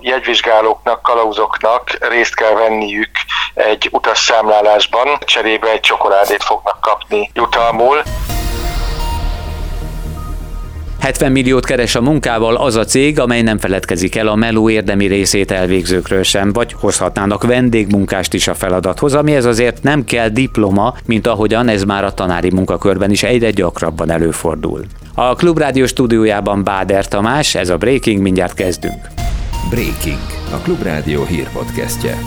jegyvizsgálóknak, kalauzoknak részt kell venniük egy utasszámlálásban, cserébe egy csokoládét fognak kapni jutalmul. 70 milliót keres a munkával az a cég, amely nem feledkezik el a meló érdemi részét elvégzőkről sem, vagy hozhatnának vendégmunkást is a feladathoz, amihez azért nem kell diploma, mint ahogyan ez már a tanári munkakörben is egyre gyakrabban előfordul. A Klubrádió stúdiójában Báder Tamás, ez a Breaking, mindjárt kezdünk. Breaking, a Klubrádió hírpodcastje.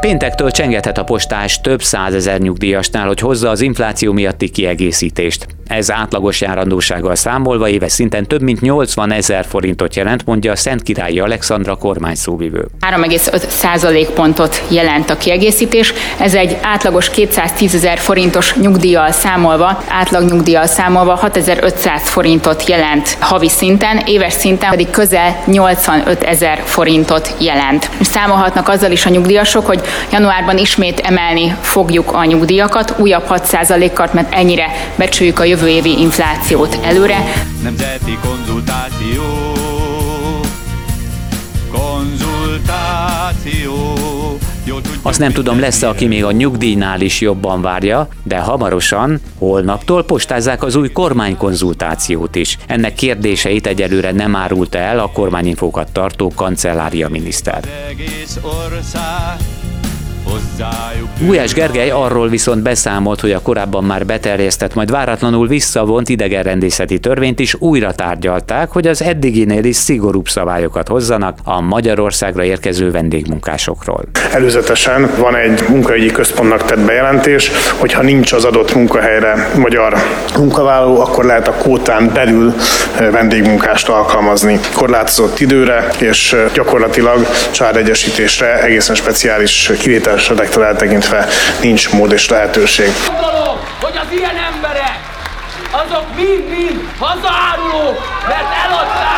Péntektől csengethet a postás több százezer nyugdíjasnál, hogy hozza az infláció miatti kiegészítést. Ez átlagos járandósággal számolva éves szinten több mint 80 ezer forintot jelent, mondja a Szent Királyi Alexandra kormányszóvivő. 3,5 százalékpontot jelent a kiegészítés. Ez egy átlagos 210 ezer forintos nyugdíjjal számolva, átlag nyugdíjjal számolva 6500 forintot jelent havi szinten, éves szinten pedig közel 85 ezer forintot jelent. Számolhatnak azzal is a nyugdíjasok, hogy januárban ismét emelni fogjuk a nyugdíjakat, újabb 6 százalékat, mert ennyire becsüljük a jövő jövő évi inflációt előre. Nemzeti konzultáció, konzultáció. Azt nem tudom, lesz aki még a nyugdíjnál is jobban várja, de hamarosan, holnaptól postázzák az új kormánykonzultációt is. Ennek kérdéseit egyelőre nem árulta el a kormányinfókat tartó kancellária miniszter. Gulyás Gergely arról viszont beszámolt, hogy a korábban már beterjesztett, majd váratlanul visszavont idegenrendészeti törvényt is újra tárgyalták, hogy az eddiginél is szigorúbb szabályokat hozzanak a Magyarországra érkező vendégmunkásokról. Előzetesen van egy munkaügyi központnak tett bejelentés, hogy ha nincs az adott munkahelyre magyar munkavállaló, akkor lehet a kótán belül vendégmunkást alkalmazni korlátozott időre, és gyakorlatilag családegyesítésre egészen speciális kivétel esetektől eltekintve nincs mód és lehetőség. Gondolom, hogy az ilyen emberek, azok mind-mind hazaárulók, mert eladták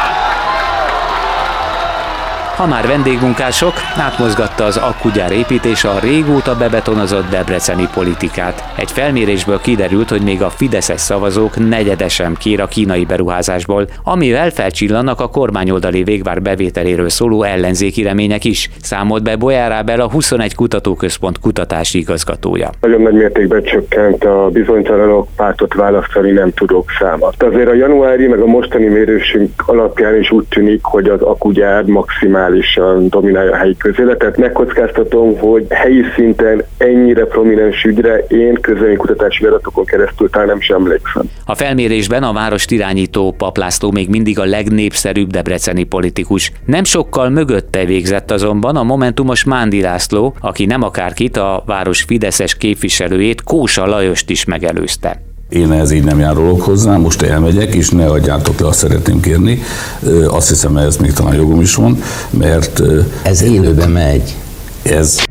ha már vendégmunkások, átmozgatta az akkugyár építése a régóta bebetonozott debreceni politikát. Egy felmérésből kiderült, hogy még a fideszes szavazók negyedesen kér a kínai beruházásból, amivel felcsillannak a kormányoldali végvár bevételéről szóló ellenzéki remények is, számolt be Bolyárábel a 21 Kutatóközpont kutatási igazgatója. Nagyon nagy mértékben csökkent a bizonytalanok pártot választani nem tudók száma. Azért a januári meg a mostani mérésünk alapján is úgy tűnik, hogy az akugyár maximális maximálisan dominálja a helyi közéletet. Megkockáztatom, hogy helyi szinten ennyire prominens ügyre én kutatási adatokon keresztül talán nem sem emlékszem. A felmérésben a várost irányító Paplászló még mindig a legnépszerűbb debreceni politikus. Nem sokkal mögötte végzett azonban a momentumos Mándi László, aki nem akárkit a város Fideszes képviselőjét Kósa Lajost is megelőzte. Én ez így nem járulok hozzá, most elmegyek, és ne adjátok le, azt szeretném kérni. Azt hiszem, ez még talán jogom is van, mert... Ez élőben megy. Ez...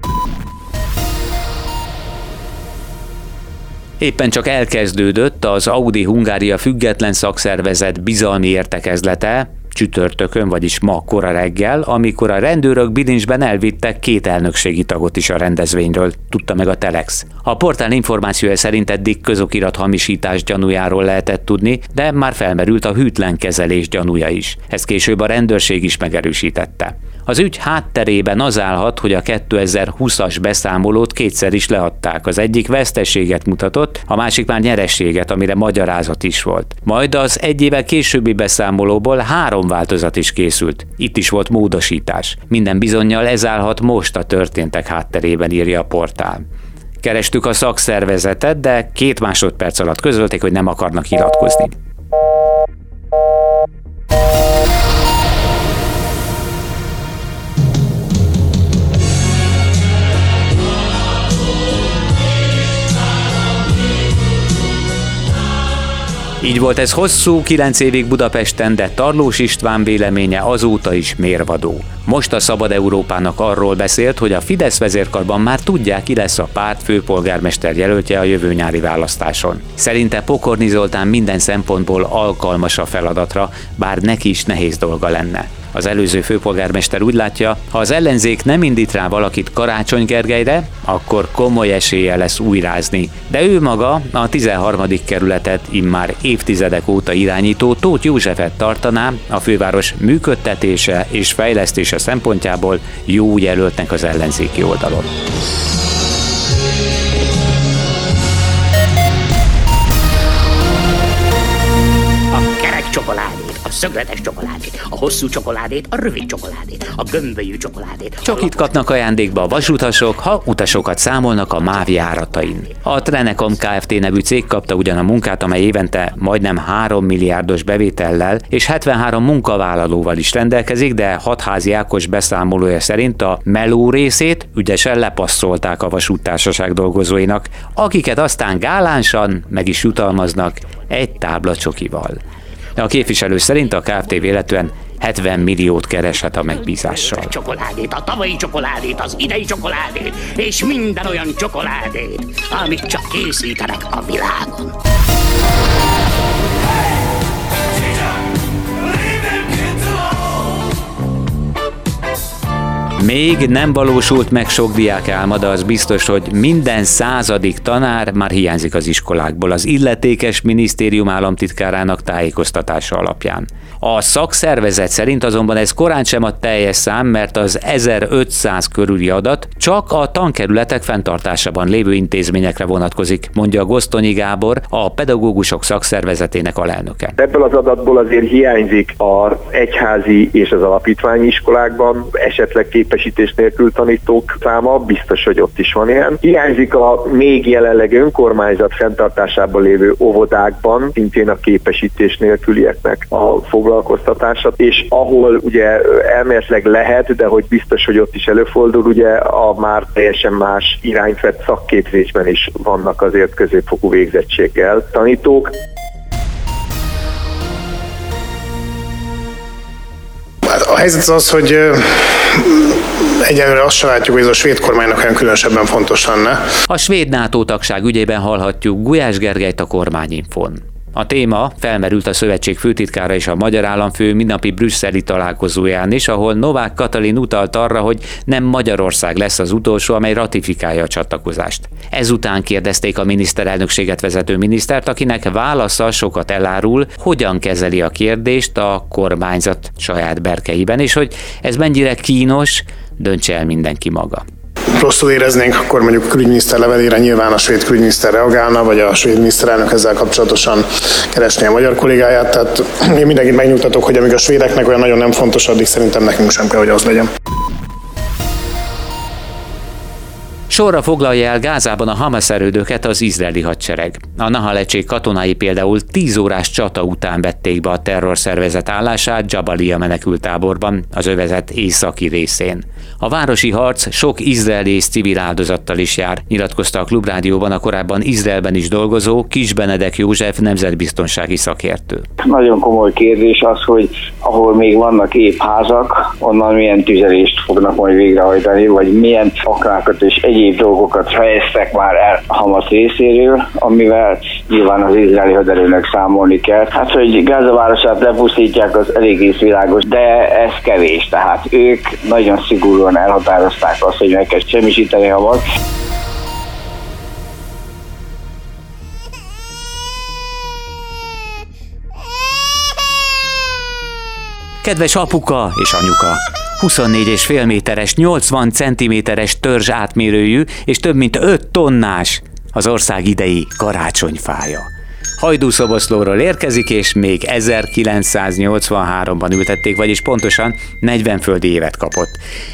Éppen csak elkezdődött az Audi Hungária független szakszervezet bizalmi értekezlete, csütörtökön, vagyis ma kora reggel, amikor a rendőrök bilincsben elvittek két elnökségi tagot is a rendezvényről, tudta meg a Telex. A portál információja szerint eddig közokirat hamisítás gyanújáról lehetett tudni, de már felmerült a hűtlen kezelés gyanúja is. Ezt később a rendőrség is megerősítette. Az ügy hátterében az állhat, hogy a 2020-as beszámolót kétszer is leadták. Az egyik veszteséget mutatott, a másik már nyerességet, amire magyarázat is volt. Majd az egy éve későbbi beszámolóból három változat is készült. Itt is volt módosítás. Minden bizonyal ez állhat most a történtek hátterében, írja a portál. Kerestük a szakszervezetet, de két másodperc alatt közölték, hogy nem akarnak nyilatkozni. Így volt ez hosszú, kilenc évig Budapesten, de Tarlós István véleménye azóta is mérvadó. Most a Szabad Európának arról beszélt, hogy a Fidesz vezérkarban már tudják, ki lesz a párt főpolgármester jelöltje a jövő nyári választáson. Szerinte Pokorni Zoltán minden szempontból alkalmas a feladatra, bár neki is nehéz dolga lenne. Az előző főpolgármester úgy látja, ha az ellenzék nem indít rá valakit Karácsony Gergelyre, akkor komoly esélye lesz újrázni. De ő maga a 13. kerületet immár évtizedek óta irányító Tóth Józsefet tartaná a főváros működtetése és fejlesztése szempontjából jó jelöltnek az ellenzéki oldalon. Szögletes csokoládét, a hosszú csokoládét, a rövid csokoládét, a gömbölyű csokoládét. Csak itt kapnak ajándékba a vasutasok, ha utasokat számolnak a MÁV járatain. A Trenekom Kft. nevű cég kapta ugyan a munkát, amely évente majdnem 3 milliárdos bevétellel és 73 munkavállalóval is rendelkezik, de hatházi Ákos beszámolója szerint a meló részét ügyesen lepasszolták a vasúttársaság dolgozóinak, akiket aztán gálánsan meg is jutalmaznak egy tábla csokival. A képviselő szerint a Kft. véletlenül 70 milliót kereshet a megbízással. Csokoládét, a tavalyi csokoládét, az idei csokoládét, és minden olyan csokoládét, amit csak készítenek a világon. Még nem valósult meg sok diák álma, de az biztos, hogy minden századik tanár már hiányzik az iskolákból az illetékes minisztérium államtitkárának tájékoztatása alapján. A szakszervezet szerint azonban ez korán sem a teljes szám, mert az 1500 körüli adat csak a tankerületek fenntartásában lévő intézményekre vonatkozik, mondja Gosztonyi Gábor, a pedagógusok szakszervezetének alelnöke. Ebből az adatból azért hiányzik az egyházi és az alapítványi iskolákban esetleg képesítés nélkül tanítók száma, biztos, hogy ott is van ilyen. Hiányzik a még jelenleg önkormányzat fenntartásában lévő óvodákban, szintén a képesítés nélkülieknek a foglalkozása foglalkoztatását, és ahol ugye elméletileg lehet, de hogy biztos, hogy ott is előfordul, ugye a már teljesen más irányt vett szakképzésben is vannak azért középfokú végzettséggel tanítók. Helyzet az az, hogy egyelőre azt se látjuk, hogy ez a svéd kormánynak olyan különösebben fontos lenne. A svéd NATO tagság ügyében hallhatjuk Gulyás Gergelyt a kormányinfon. A téma felmerült a szövetség főtitkára és a magyar államfő mindennapi brüsszeli találkozóján is, ahol Novák Katalin utalt arra, hogy nem Magyarország lesz az utolsó, amely ratifikálja a csatlakozást. Ezután kérdezték a miniszterelnökséget vezető minisztert, akinek válasza sokat elárul, hogyan kezeli a kérdést a kormányzat saját berkeiben, és hogy ez mennyire kínos, döntse el mindenki maga rosszul éreznénk, akkor mondjuk külügyminiszter levelére nyilván a svéd külügyminiszter reagálna, vagy a svéd miniszterelnök ezzel kapcsolatosan keresné a magyar kollégáját. Tehát én mindenkit megnyugtatok, hogy amíg a svédeknek olyan nagyon nem fontos, addig szerintem nekünk sem kell, hogy az legyen. Sorra foglalja el Gázában a Hamas erődöket az izraeli hadsereg. A Nahalecsék katonái például 10 órás csata után vették be a terrorszervezet állását Jabalia menekültáborban, az övezet északi részén. A városi harc sok izraeli és civil áldozattal is jár, nyilatkozta a Klubrádióban a korábban Izraelben is dolgozó Kis Benedek József nemzetbiztonsági szakértő. Nagyon komoly kérdés az, hogy ahol még vannak épp házak, onnan milyen tüzelést fognak majd végrehajtani, vagy milyen aknákat és egyéb dolgokat fejeztek már el Hamas részéről, amivel nyilván az izraeli haderőnek számolni kell. Hát, hogy Gáza városát lepusztítják, az elég világos, de ez kevés, tehát ők nagyon szigorúan elhatározták azt, hogy meg kell semmisíteni a mag. Kedves apuka és anyuka! 24,5 méteres, 80 centiméteres törzs átmérőjű és több mint 5 tonnás az ország idei karácsonyfája. Hajdúszoboszlóról érkezik, és még 1983-ban ültették, vagyis pontosan 40 földi évet kapott.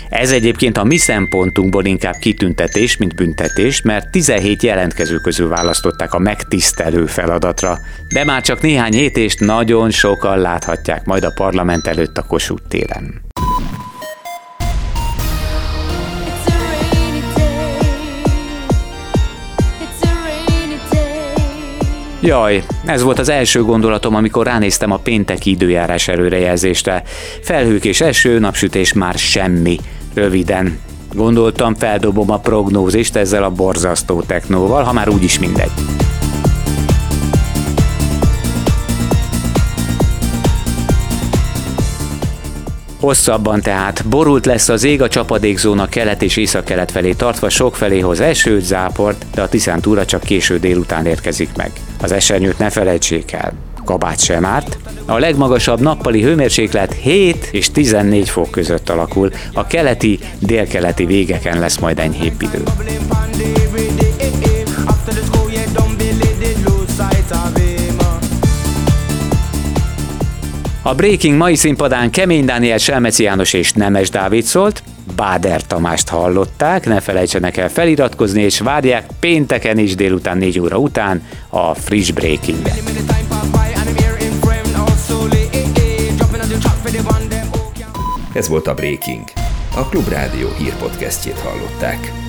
Ez egyébként a mi szempontunkból inkább kitüntetés, mint büntetés, mert 17 jelentkező közül választották a megtisztelő feladatra. De már csak néhány hét és nagyon sokan láthatják majd a parlament előtt a Kossuth téren. Jaj, ez volt az első gondolatom, amikor ránéztem a pénteki időjárás előrejelzésre. Felhők és eső, napsütés már semmi. Röviden. Gondoltam, feldobom a prognózist ezzel a borzasztó technóval, ha már úgyis mindegy. Hosszabban tehát borult lesz az ég a csapadékzóna kelet és észak-kelet felé tartva sok felé hoz esőt, záport, de a Tiszántúra csak késő délután érkezik meg. Az esernyőt ne felejtsék el. Kabát sem árt. A legmagasabb nappali hőmérséklet 7 és 14 fok között alakul, a keleti, délkeleti végeken lesz majd enyhébb idő. A Breaking mai színpadán Kemény Dániel, Selmeci János és Nemes Dávid szólt, Báder Tamást hallották, ne felejtsenek el feliratkozni, és várják pénteken is délután 4 óra után a friss breaking -et. Ez volt a Breaking. A Klubrádió hírpodcastjét hallották.